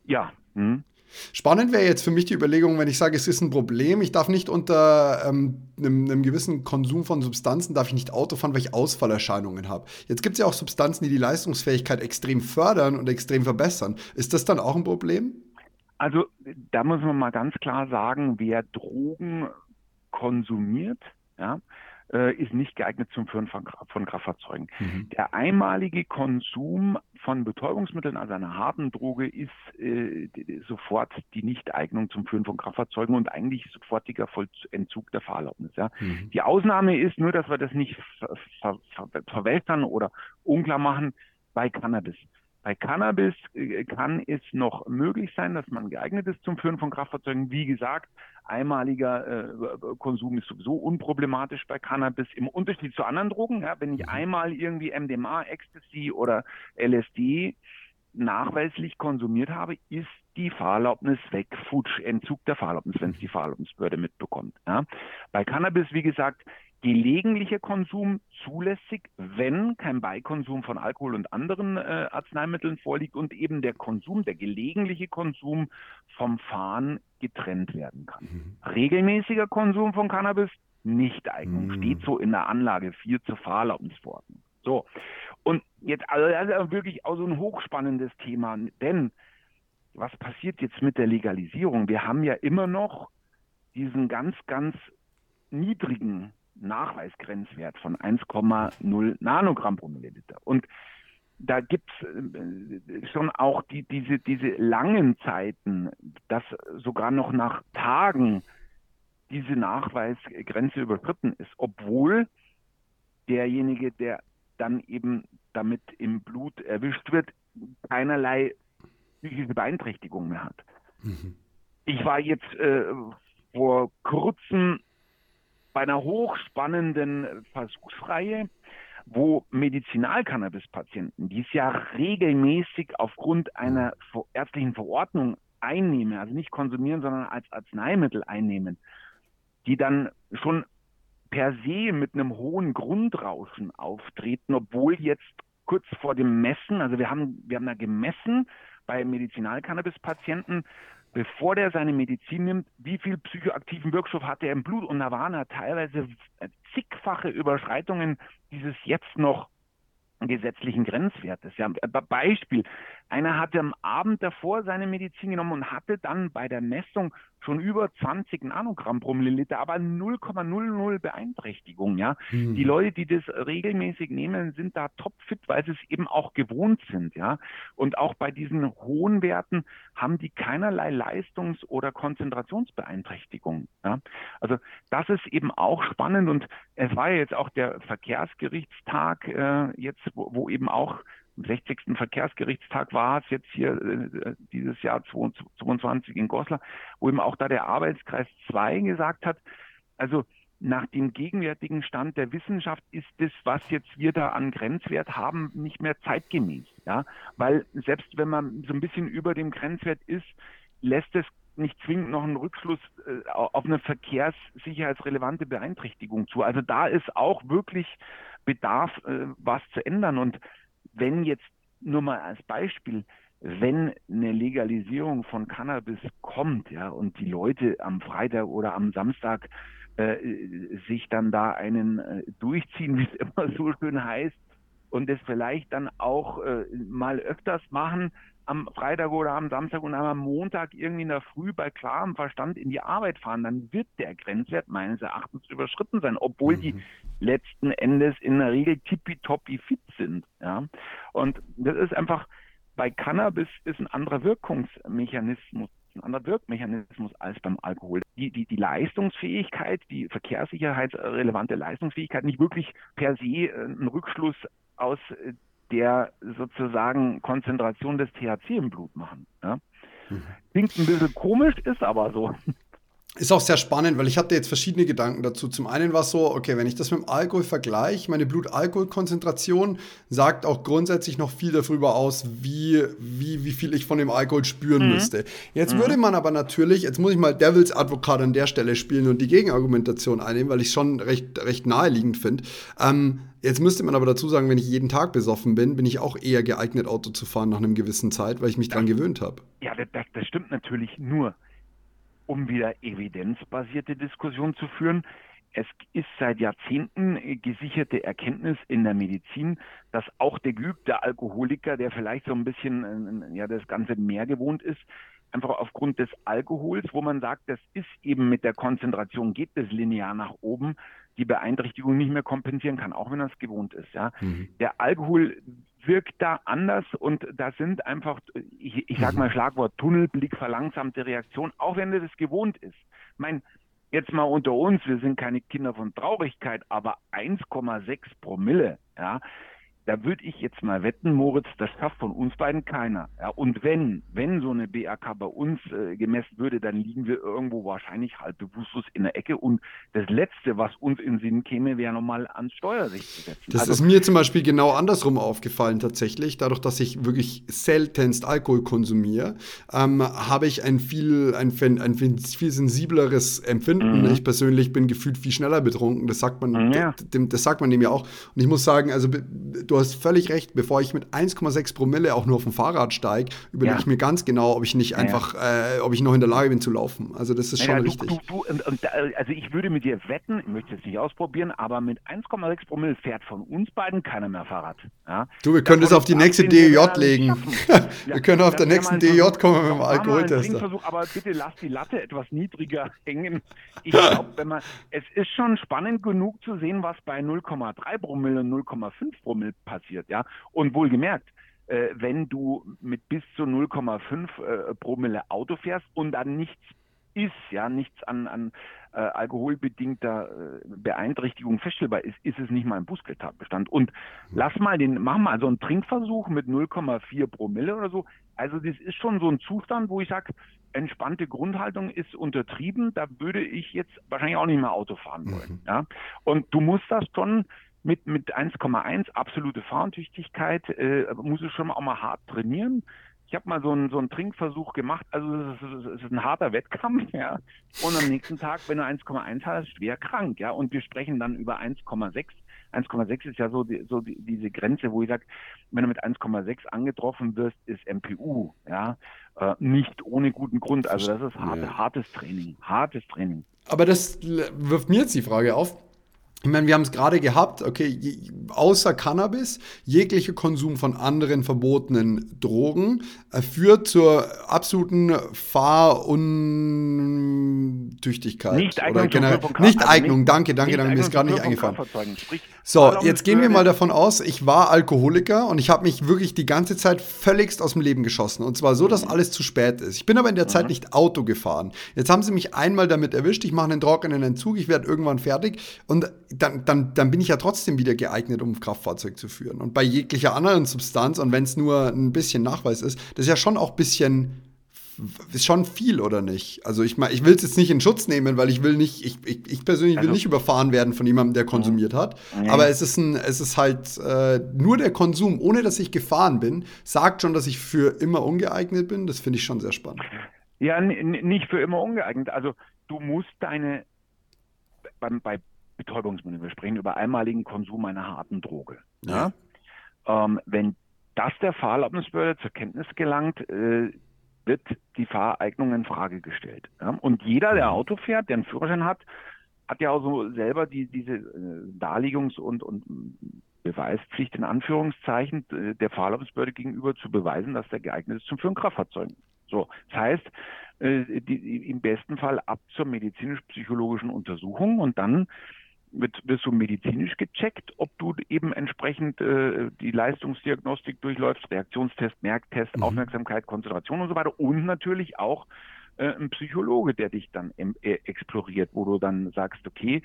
Ja. Mhm. Spannend wäre jetzt für mich die Überlegung, wenn ich sage, es ist ein Problem, ich darf nicht unter ähm, einem, einem, gewissen Konsum von Substanzen, darf ich nicht Auto fahren, weil ich Ausfallerscheinungen habe. Jetzt gibt es ja auch Substanzen, die die Leistungsfähigkeit extrem fördern und extrem verbessern. Ist das dann auch ein Problem? Also da muss man mal ganz klar sagen, wer Drogen konsumiert, ja, äh, ist nicht geeignet zum Führen von, von Kraftfahrzeugen. Mhm. Der einmalige Konsum von Betäubungsmitteln, also einer harten Droge, ist äh, sofort die Nichteignung zum Führen von Kraftfahrzeugen und eigentlich sofortiger Entzug der Fahrerlaubnis. Ja. Mhm. Die Ausnahme ist nur, dass wir das nicht ver ver ver verwässern oder unklar machen bei Cannabis. Bei Cannabis äh, kann es noch möglich sein, dass man geeignet ist zum Führen von Kraftfahrzeugen. Wie gesagt, einmaliger äh, Konsum ist sowieso unproblematisch bei Cannabis im Unterschied zu anderen Drogen. Ja, wenn ich mhm. einmal irgendwie MDMA, Ecstasy oder LSD nachweislich konsumiert habe, ist die Fahrerlaubnis weg, Futsch, Entzug der Fahrerlaubnis, wenn es die Fahrerlaubnisbehörde mitbekommt. Ja. Bei Cannabis, wie gesagt, gelegentlicher Konsum zulässig, wenn kein Beikonsum von Alkohol und anderen äh, Arzneimitteln vorliegt und eben der Konsum, der gelegentliche Konsum vom Fahren getrennt werden kann. Mhm. Regelmäßiger Konsum von Cannabis, Nichteignung, mhm. steht so in der Anlage 4 zur Fahrerlaubnisverordnung. So. Und jetzt, also das ist wirklich auch so ein hochspannendes Thema, denn was passiert jetzt mit der Legalisierung? Wir haben ja immer noch diesen ganz, ganz niedrigen Nachweisgrenzwert von 1,0 Nanogramm pro Milliliter. Und da gibt es äh, schon auch die, diese, diese langen Zeiten, dass sogar noch nach Tagen diese Nachweisgrenze überschritten ist, obwohl derjenige, der dann eben damit im Blut erwischt wird, keinerlei psychische Beeinträchtigung mehr hat. Mhm. Ich war jetzt äh, vor kurzem bei einer hochspannenden Versuchsreihe, wo Medizinalcannabis-Patienten, die es ja regelmäßig aufgrund einer ärztlichen Verordnung einnehmen, also nicht konsumieren, sondern als Arzneimittel einnehmen, die dann schon per se mit einem hohen Grundrauschen auftreten, obwohl jetzt kurz vor dem Messen, also wir haben, wir haben da gemessen bei Medizinalcannabis-Patienten, bevor der seine Medizin nimmt, wie viel psychoaktiven Wirkstoff hat er im Blut. Und da waren teilweise zigfache Überschreitungen dieses jetzt noch gesetzlichen Grenzwertes. Ja, Beispiel, einer hatte am Abend davor seine Medizin genommen und hatte dann bei der Messung schon über 20 Nanogramm pro Milliliter, aber 0,00 Beeinträchtigung. Ja, mhm. die Leute, die das regelmäßig nehmen, sind da topfit, weil sie es eben auch gewohnt sind. Ja, und auch bei diesen hohen Werten haben die keinerlei Leistungs- oder Konzentrationsbeeinträchtigung. Ja, also das ist eben auch spannend und es war ja jetzt auch der Verkehrsgerichtstag äh, jetzt, wo, wo eben auch am 60. Verkehrsgerichtstag war es jetzt hier äh, dieses Jahr 22 in Goslar, wo eben auch da der Arbeitskreis 2 gesagt hat, also nach dem gegenwärtigen Stand der Wissenschaft ist das, was jetzt wir da an Grenzwert haben, nicht mehr zeitgemäß. Ja, weil selbst wenn man so ein bisschen über dem Grenzwert ist, lässt es nicht zwingend noch einen Rückschluss äh, auf eine verkehrssicherheitsrelevante Beeinträchtigung zu. Also da ist auch wirklich Bedarf, äh, was zu ändern. Und wenn jetzt nur mal als Beispiel, wenn eine Legalisierung von Cannabis kommt, ja, und die Leute am Freitag oder am Samstag äh, sich dann da einen äh, durchziehen, wie es immer so schön heißt, und das vielleicht dann auch äh, mal öfters machen, am Freitag oder am Samstag und am Montag irgendwie in der Früh bei klarem Verstand in die Arbeit fahren, dann wird der Grenzwert meines Erachtens überschritten sein, obwohl mhm. die letzten Endes in der Regel tippitoppi fit sind. Ja? Und das ist einfach, bei Cannabis ist ein anderer Wirkungsmechanismus ein anderer Wirkmechanismus als beim Alkohol. Die, die, die Leistungsfähigkeit, die verkehrssicherheitsrelevante Leistungsfähigkeit nicht wirklich per se äh, ein Rückschluss aus äh, der sozusagen Konzentration des THC im Blut machen. Ja? Klingt ein bisschen komisch, ist aber so. Ist auch sehr spannend, weil ich hatte jetzt verschiedene Gedanken dazu. Zum einen war es so, okay, wenn ich das mit dem Alkohol vergleiche, meine Blutalkoholkonzentration sagt auch grundsätzlich noch viel darüber aus, wie, wie, wie viel ich von dem Alkohol spüren mhm. müsste. Jetzt mhm. würde man aber natürlich, jetzt muss ich mal Devils Advokat an der Stelle spielen und die Gegenargumentation einnehmen, weil ich es schon recht, recht naheliegend finde. Ähm, Jetzt müsste man aber dazu sagen, wenn ich jeden Tag besoffen bin, bin ich auch eher geeignet, Auto zu fahren nach einer gewissen Zeit, weil ich mich daran gewöhnt habe. Ja, das, das, stimmt natürlich nur um wieder evidenzbasierte Diskussion zu führen. Es ist seit Jahrzehnten gesicherte Erkenntnis in der Medizin, dass auch der geübte Alkoholiker, der vielleicht so ein bisschen äh, ja das Ganze mehr gewohnt ist, einfach aufgrund des Alkohols, wo man sagt, das ist eben mit der Konzentration geht es linear nach oben, die Beeinträchtigung nicht mehr kompensieren kann, auch wenn er es gewohnt ist. Ja. Mhm. Der Alkohol wirkt da anders und da sind einfach, ich, ich sag mal Schlagwort Tunnelblick, verlangsamte Reaktion, auch wenn er das gewohnt ist. Ich meine, jetzt mal unter uns, wir sind keine Kinder von Traurigkeit, aber 1,6 Promille, ja, da würde ich jetzt mal wetten, Moritz, das schafft von uns beiden keiner. Ja, und wenn, wenn so eine BAK bei uns äh, gemessen würde, dann liegen wir irgendwo wahrscheinlich halb bewusstlos in der Ecke. Und das Letzte, was uns in Sinn käme, wäre nochmal ans Steuerrecht zu setzen. Das also, ist mir zum Beispiel genau andersrum aufgefallen tatsächlich. Dadurch, dass ich wirklich seltenst Alkohol konsumiere, ähm, habe ich ein viel, ein, ein viel sensibleres Empfinden. Mhm. Ich persönlich bin gefühlt viel schneller betrunken. Das sagt man, ja. das, das sagt man dem ja auch. Und ich muss sagen, also du hast völlig recht, bevor ich mit 1,6 Promille auch nur auf dem Fahrrad steige, überlege ja. ich mir ganz genau, ob ich nicht einfach, ja. äh, ob ich noch in der Lage bin zu laufen. Also das ist schon du, wichtig. Du, du, und, und, also ich würde mit dir wetten, ich möchte es nicht ausprobieren, aber mit 1,6 Promille fährt von uns beiden keiner mehr Fahrrad. Ja? Du, wir können das auf die nächste DJ legen. wir können auf der nächsten DJ kommen mit dem Alkoholtester. Aber bitte lass die Latte etwas niedriger hängen. Ich glaube, wenn man, es ist schon spannend genug zu sehen, was bei 0,3 Promille und 0,5 Promille passiert, ja. Und wohlgemerkt, äh, wenn du mit bis zu 0,5 äh, Promille Auto fährst und dann nichts ist, ja, nichts an, an äh, alkoholbedingter äh, Beeinträchtigung feststellbar ist, ist es nicht mal ein Bußgeldtatbestand. Und lass mal den, mach mal so einen Trinkversuch mit 0,4 Promille oder so. Also das ist schon so ein Zustand, wo ich sage, entspannte Grundhaltung ist untertrieben. Da würde ich jetzt wahrscheinlich auch nicht mehr Auto fahren wollen. Mhm. Ja? Und du musst das schon mit, mit 1,1 absolute Fahrentüchtigkeit äh, muss ich schon auch mal hart trainieren. Ich habe mal so einen, so einen Trinkversuch gemacht, also es ist, ist ein harter Wettkampf, ja. Und am nächsten Tag, wenn du 1,1 hast, schwer krank, ja. Und wir sprechen dann über 1,6. 1,6 ist ja so, die, so die, diese Grenze, wo ich sage, wenn du mit 1,6 angetroffen wirst, ist MPU, ja. Äh, nicht ohne guten Grund. Also das ist hart, ja. hartes Training, hartes Training. Aber das wirft mir jetzt die Frage auf, ich meine, wir haben es gerade gehabt, okay, außer Cannabis, jeglicher Konsum von anderen verbotenen Drogen äh, führt zur absoluten Fahruntüchtigkeit. Nicht Eignung, generell, nicht Eignung, danke, danke, danke, mir ist gerade nicht eingefallen. So, jetzt gehen wir mal davon aus, ich war Alkoholiker und ich habe mich wirklich die ganze Zeit völligst aus dem Leben geschossen. Und zwar so, dass mhm. alles zu spät ist. Ich bin aber in der Zeit mhm. nicht Auto gefahren. Jetzt haben sie mich einmal damit erwischt, ich mache einen trockenen Entzug, ich werde irgendwann fertig und dann, dann, dann bin ich ja trotzdem wieder geeignet, um Kraftfahrzeug zu führen. Und bei jeglicher anderen Substanz, und wenn es nur ein bisschen Nachweis ist, das ist ja schon auch ein bisschen ist schon viel, oder nicht? Also ich meine, ich will es jetzt nicht in Schutz nehmen, weil ich will nicht, ich, ich, ich persönlich will also, nicht überfahren werden von jemandem, der konsumiert hat. Nee. Aber es ist ein, es ist halt äh, nur der Konsum, ohne dass ich gefahren bin, sagt schon, dass ich für immer ungeeignet bin. Das finde ich schon sehr spannend. Ja, nicht für immer ungeeignet. Also du musst deine beim, bei Betäubungsmitteln. Wir sprechen über einmaligen Konsum einer harten Droge. Ja. Ähm, wenn das der Fahrerlaubnisbehörde zur Kenntnis gelangt, äh, wird die Fahreignung in Frage gestellt. Ja? Und jeder, der mhm. Auto fährt, der einen Führerschein hat, hat ja auch so selber die, diese äh, Darlegungs- und, und Beweispflicht in Anführungszeichen der Fahrerlaubnisbehörde gegenüber zu beweisen, dass der geeignet ist zum Führen Kraftfahrzeugen. So, das heißt, äh, die, im besten Fall ab zur medizinisch-psychologischen Untersuchung und dann wird, wirst du medizinisch gecheckt, ob du eben entsprechend äh, die Leistungsdiagnostik durchläufst, Reaktionstest, Merktest, mhm. Aufmerksamkeit, Konzentration und so weiter und natürlich auch äh, ein Psychologe, der dich dann äh, exploriert, wo du dann sagst, okay,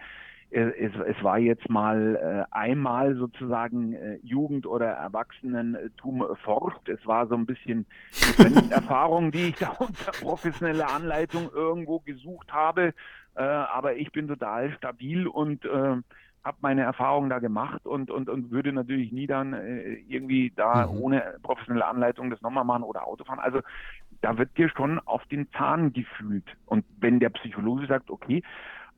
äh, es, es war jetzt mal äh, einmal sozusagen äh, Jugend- oder Erwachsenentum forscht. Es war so ein bisschen die Erfahrung, die ich da unter professioneller Anleitung irgendwo gesucht habe. Äh, aber ich bin total stabil und äh, habe meine Erfahrungen da gemacht und, und, und würde natürlich nie dann äh, irgendwie da mhm. ohne professionelle Anleitung das nochmal machen oder Auto fahren. Also da wird dir schon auf den Zahn gefühlt. Und wenn der Psychologe sagt, okay,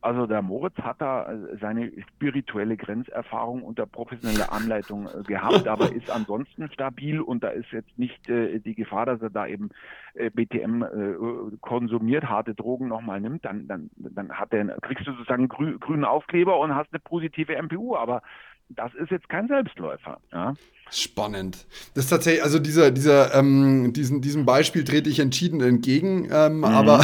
also der Moritz hat da äh, seine spirituelle Grenzerfahrung unter professioneller Anleitung äh, gehabt, aber ist ansonsten stabil und da ist jetzt nicht äh, die Gefahr, dass er da eben äh, BTM äh, konsumiert, harte Drogen nochmal nimmt, dann, dann, dann hat er, kriegst du sozusagen grü grünen Aufkleber und hast eine positive MPU, aber das ist jetzt kein Selbstläufer. Ja. Spannend. Das ist tatsächlich, also dieser, dieser, ähm, diesen, diesem Beispiel trete ich entschieden entgegen, ähm, mhm. aber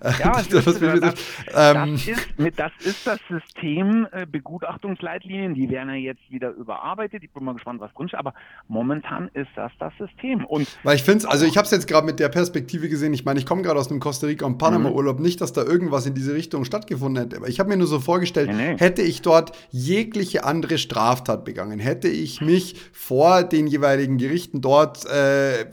äh, ja, das, das, das, ähm, das, ist, das ist das System äh, Begutachtungsleitlinien, die werden ja jetzt wieder überarbeitet. Ich bin mal gespannt, was drin ist, aber momentan ist das das System. Und Weil ich finde also ich habe es jetzt gerade mit der Perspektive gesehen, ich meine, ich komme gerade aus einem Costa Rica und Panama mhm. Urlaub, nicht, dass da irgendwas in diese Richtung stattgefunden hätte, aber ich habe mir nur so vorgestellt, nee, nee. hätte ich dort jegliche andere Straftat begangen, hätte ich mich vor vor den jeweiligen Gerichten dort äh,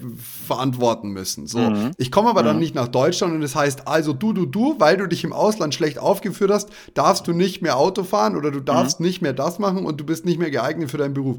verantworten müssen. So, mhm. ich komme aber dann mhm. nicht nach Deutschland und das heißt, also du, du, du, weil du dich im Ausland schlecht aufgeführt hast, darfst du nicht mehr Auto fahren oder du darfst mhm. nicht mehr das machen und du bist nicht mehr geeignet für deinen Beruf.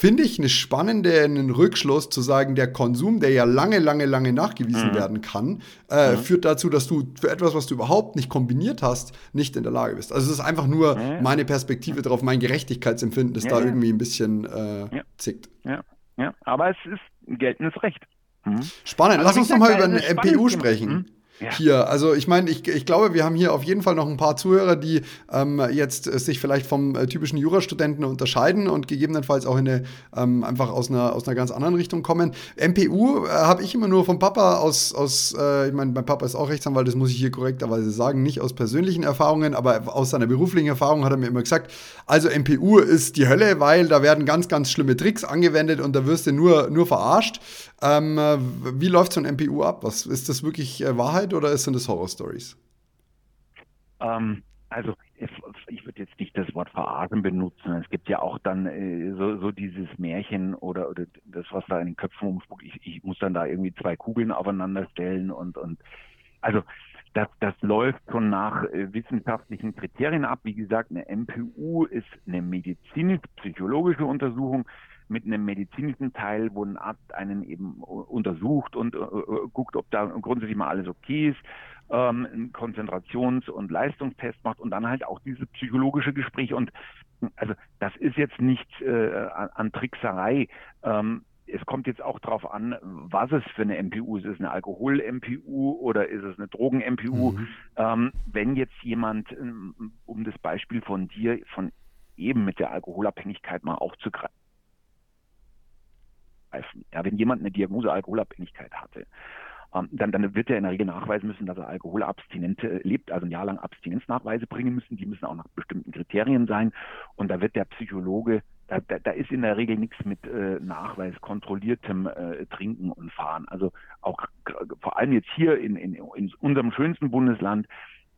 Finde ich eine spannende einen Rückschluss zu sagen, der Konsum, der ja lange, lange, lange nachgewiesen mhm. werden kann, äh, mhm. führt dazu, dass du für etwas, was du überhaupt nicht kombiniert hast, nicht in der Lage bist. Also es ist einfach nur mhm. meine Perspektive darauf, mein Gerechtigkeitsempfinden, das ja, da ja. irgendwie ein bisschen äh, ja. zickt. Ja. ja, aber es ist ein geltendes Recht. Mhm. Spannend. Also Lass uns noch mal über eine MPU sprechen. Ja. hier. Also ich meine, ich, ich glaube, wir haben hier auf jeden Fall noch ein paar Zuhörer, die ähm, jetzt äh, sich vielleicht vom äh, typischen Jurastudenten unterscheiden und gegebenenfalls auch in eine, ähm, einfach aus einer, aus einer ganz anderen Richtung kommen. MPU äh, habe ich immer nur vom Papa aus, aus äh, ich meine, mein Papa ist auch Rechtsanwalt, das muss ich hier korrekterweise sagen, nicht aus persönlichen Erfahrungen, aber aus seiner beruflichen Erfahrung hat er mir immer gesagt, also MPU ist die Hölle, weil da werden ganz, ganz schlimme Tricks angewendet und da wirst du nur, nur verarscht. Ähm, äh, wie läuft so ein MPU ab? Was, ist das wirklich äh, Wahrheit oder sind das Horror-Stories? Ähm, also ich, würde jetzt nicht das Wort verarschen benutzen. Es gibt ja auch dann äh, so, so, dieses Märchen oder, oder das, was da in den Köpfen umspuckt. Ich, ich muss dann da irgendwie zwei Kugeln aufeinander stellen und, und also das, das läuft schon nach äh, wissenschaftlichen Kriterien ab. Wie gesagt, eine MPU ist eine medizinisch-psychologische Untersuchung mit einem medizinischen Teil, wo ein Arzt einen eben untersucht und äh, äh, guckt, ob da grundsätzlich mal alles okay ist, ähm, einen Konzentrations- und Leistungstest macht und dann halt auch diese psychologische Gespräche. Und also das ist jetzt nicht äh, an Trickserei. Ähm, es kommt jetzt auch darauf an, was es für eine MPU ist. Ist es eine Alkohol-MPU oder ist es eine Drogen-MPU? Mhm. Ähm, wenn jetzt jemand, ähm, um das Beispiel von dir, von eben mit der Alkoholabhängigkeit mal aufzugreifen, greifen. Ja, wenn jemand eine Diagnose Alkoholabhängigkeit hatte, ähm, dann, dann wird er in der Regel nachweisen müssen, dass er alkoholabstinent lebt, also ein Jahr lang Abstinenznachweise bringen müssen. Die müssen auch nach bestimmten Kriterien sein. Und da wird der Psychologe, da, da, da ist in der Regel nichts mit äh, Nachweis kontrolliertem äh, Trinken und Fahren. Also auch vor allem jetzt hier in, in, in unserem schönsten Bundesland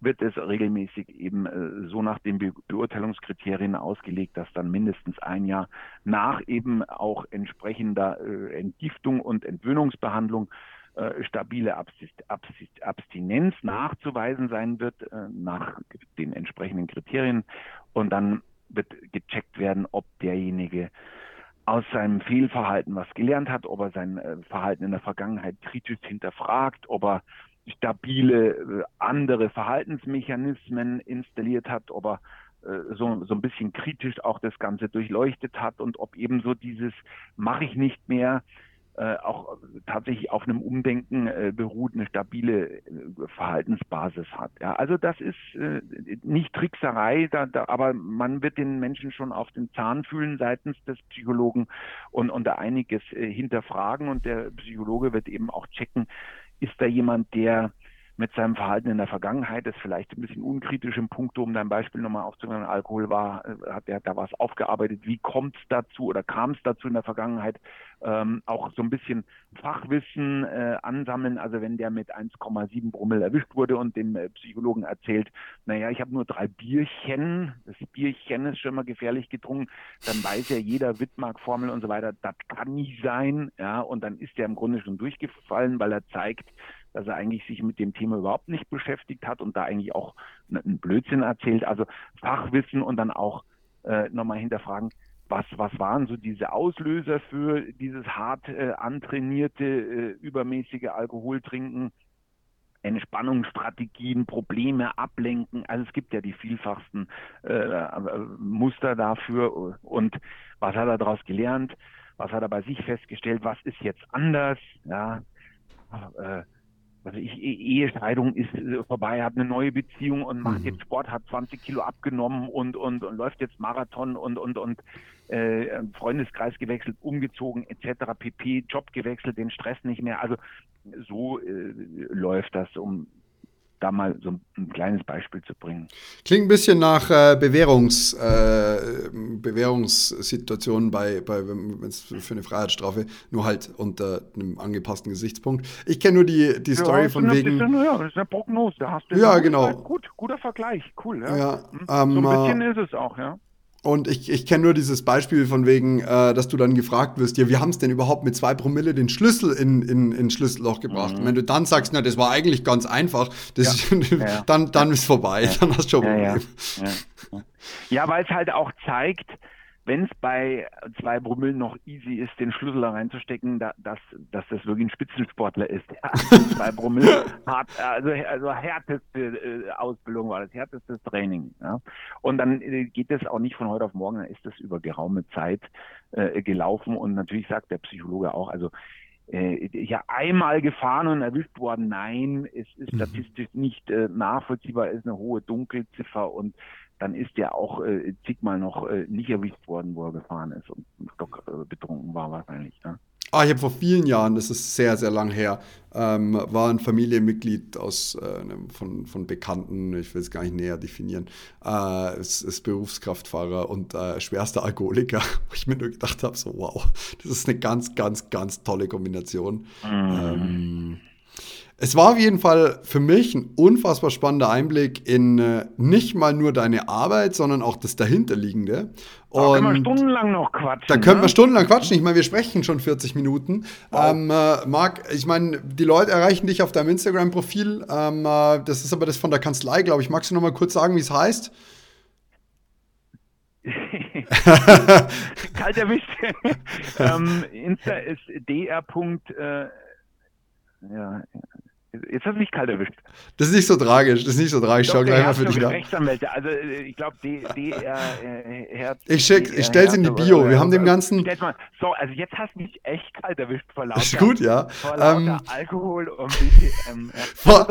wird es regelmäßig eben äh, so nach den Be Beurteilungskriterien ausgelegt, dass dann mindestens ein Jahr nach eben auch entsprechender äh, Entgiftung und Entwöhnungsbehandlung äh, stabile Abstinenz nachzuweisen sein wird nach den entsprechenden Kriterien. Und dann wird gecheckt werden, ob derjenige aus seinem Fehlverhalten was gelernt hat, ob er sein Verhalten in der Vergangenheit kritisch hinterfragt, ob er stabile äh, andere Verhaltensmechanismen installiert hat, ob er äh, so, so ein bisschen kritisch auch das Ganze durchleuchtet hat und ob ebenso dieses mache ich nicht mehr äh, auch tatsächlich auf einem Umdenken äh, beruht, eine stabile äh, Verhaltensbasis hat. Ja, also das ist äh, nicht Trickserei, da, da, aber man wird den Menschen schon auf den Zahn fühlen seitens des Psychologen und, und da einiges hinterfragen und der Psychologe wird eben auch checken, ist da jemand, der mit seinem Verhalten in der Vergangenheit, das vielleicht ein bisschen unkritisch im Punkt, um dein Beispiel nochmal aufzunehmen, Alkohol war, äh, hat er da was aufgearbeitet, wie kommt es dazu oder kam es dazu in der Vergangenheit, ähm, auch so ein bisschen Fachwissen äh, ansammeln, also wenn der mit 1,7 Brummel erwischt wurde und dem äh, Psychologen erzählt, naja, ich habe nur drei Bierchen, das Bierchen ist schon mal gefährlich getrunken, dann weiß ja jeder Wittmark-Formel und so weiter, das kann nicht sein, ja, und dann ist der im Grunde schon durchgefallen, weil er zeigt, dass er eigentlich sich mit dem Thema überhaupt nicht beschäftigt hat und da eigentlich auch einen Blödsinn erzählt. Also Fachwissen und dann auch äh, nochmal hinterfragen, was, was waren so diese Auslöser für dieses hart äh, antrainierte, äh, übermäßige Alkoholtrinken? Entspannungsstrategien, Probleme ablenken. Also es gibt ja die vielfachsten äh, Muster dafür. Und was hat er daraus gelernt? Was hat er bei sich festgestellt? Was ist jetzt anders? Ja, äh, also ich, e-, Ehescheidung ist äh, vorbei, hat eine neue Beziehung und macht mhm. jetzt Sport, hat 20 Kilo abgenommen und, und, und läuft jetzt Marathon und, und, und äh, Freundeskreis gewechselt, umgezogen etc. pp, Job gewechselt, den Stress nicht mehr. Also so äh, läuft das, um da mal so ein kleines Beispiel zu bringen. Klingt ein bisschen nach äh, Bewährungs, äh, Bewährungssituationen bei, bei wenn es für eine Freiheitsstrafe, nur halt unter einem angepassten Gesichtspunkt. Ich kenne nur die, die ja, Story von wegen. Bisschen, ja, das ist eine Prognose. Da hast du ja, genau. Gut, guter Vergleich, cool. Ja, ja hm. ähm, so ein bisschen äh, ist es auch, ja. Und ich, ich kenne nur dieses Beispiel von wegen, äh, dass du dann gefragt wirst, ja, wie haben es denn überhaupt mit zwei Promille den Schlüssel in, in, in Schlüsselloch gebracht? Mhm. Und wenn du dann sagst, na, das war eigentlich ganz einfach, das, ja. ja. dann, dann ist vorbei, dann hast du schon ein Problem. Ja, ja. weil es halt auch zeigt, wenn es bei zwei Promille noch easy ist, den Schlüssel da reinzustecken, da, dass, dass das wirklich ein Spitzensportler ist. Ja, zwei Promille, hart, also, also härteste äh, Ausbildung war das, härtestes Training. Ja. Und dann äh, geht das auch nicht von heute auf morgen, dann ist das über geraume Zeit äh, gelaufen. Und natürlich sagt der Psychologe auch, also äh, ja einmal gefahren und erwischt worden. Nein, es ist mhm. statistisch nicht äh, nachvollziehbar, es ist eine hohe Dunkelziffer und dann ist der auch äh, zigmal noch äh, nicht erwischt worden, wo er gefahren ist und stock äh, betrunken war wahrscheinlich. Ja. Ah, ich habe vor vielen Jahren, das ist sehr, sehr lang her, ähm, war ein Familienmitglied aus, äh, von, von Bekannten, ich will es gar nicht näher definieren, äh, ist, ist Berufskraftfahrer und äh, schwerster Alkoholiker, wo ich mir nur gedacht habe, so wow, das ist eine ganz, ganz, ganz tolle Kombination. Mhm. Ähm, es war auf jeden Fall für mich ein unfassbar spannender Einblick in äh, nicht mal nur deine Arbeit, sondern auch das dahinterliegende. Und da können wir stundenlang noch quatschen. Da können ne? wir stundenlang quatschen. Ich meine, wir sprechen schon 40 Minuten. Wow. Ähm, äh, Marc, ich meine, die Leute erreichen dich auf deinem Instagram-Profil. Ähm, äh, das ist aber das von der Kanzlei, glaube ich. Magst du noch mal kurz sagen, wie es heißt? Kalt erwischt. ähm, Insta ist dr. Äh, ja, Jetzt hast du mich kalt erwischt. Das ist nicht so tragisch. Das ist nicht so tragisch. Doch, Schau gleich mal für dich nach. Rechtsanwälte. Also äh, ich glaube, DR äh, Herz. Ich, schick, ich stell's in die Bio. Wir haben dem Ganzen. So, also jetzt hast du mich echt kalt erwischt vor lauter, ist gut, ja. Vor lauter ähm, Alkohol und BTM. Vor,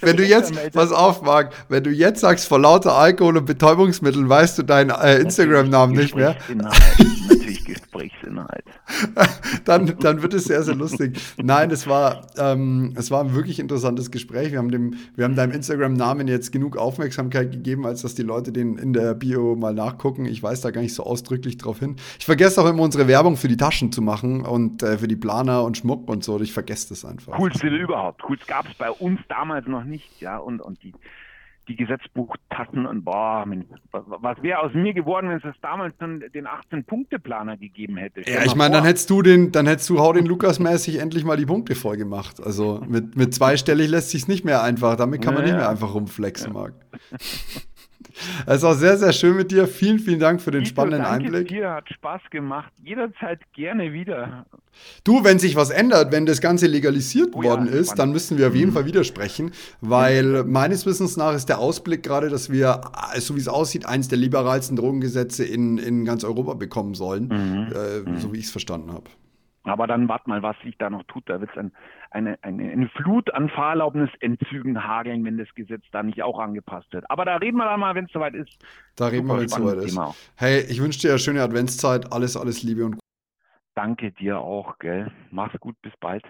wenn du jetzt, pass auf, Marc, wenn du jetzt sagst vor lauter Alkohol und Betäubungsmitteln, weißt du deinen äh, Instagram-Namen nicht mehr. Gesprächsinhalt. dann, dann wird es sehr, sehr lustig. Nein, es war, ähm, es war wirklich interessantes Gespräch. Wir haben, dem, wir haben deinem Instagram-Namen jetzt genug Aufmerksamkeit gegeben, als dass die Leute den in der Bio mal nachgucken. Ich weiß da gar nicht so ausdrücklich drauf hin. Ich vergesse auch immer unsere Werbung für die Taschen zu machen und äh, für die Planer und Schmuck und so. Ich vergesse das einfach. Coolste überhaupt. Cool gab es bei uns damals noch nicht, ja. Und, und die die Gesetzbuchtassen und boah, was wäre aus mir geworden, wenn es damals schon den 18-Punkte-Planer gegeben hätte? Stell ja, ich meine, dann hättest du den, dann hättest du Hau den Lukas mäßig endlich mal die Punkte voll gemacht. Also mit, mit zweistellig lässt sich nicht mehr einfach, damit kann man ja, nicht mehr einfach rumflexen, ja. Marc. Es war sehr, sehr schön mit dir. Vielen, vielen Dank für den Dito, spannenden danke Einblick. Dir hat Spaß gemacht. Jederzeit gerne wieder. Du, wenn sich was ändert, wenn das Ganze legalisiert oh, worden ja, ist, dann müssen wir auf jeden mhm. Fall widersprechen, weil meines Wissens nach ist der Ausblick gerade, dass wir, so wie es aussieht, eines der liberalsten Drogengesetze in, in ganz Europa bekommen sollen, mhm. äh, mhm. so wie ich es verstanden habe. Aber dann wart mal, was sich da noch tut. Da wird es ein, eine, eine, eine Flut an Fahrerlaubnisentzügen hageln, wenn das Gesetz da nicht auch angepasst wird. Aber da reden wir dann mal, wenn es soweit ist. Da reden wir, wenn es soweit ist. Hey, ich wünsche dir eine schöne Adventszeit. Alles, alles Liebe und Danke dir auch, gell. Mach's gut, bis bald.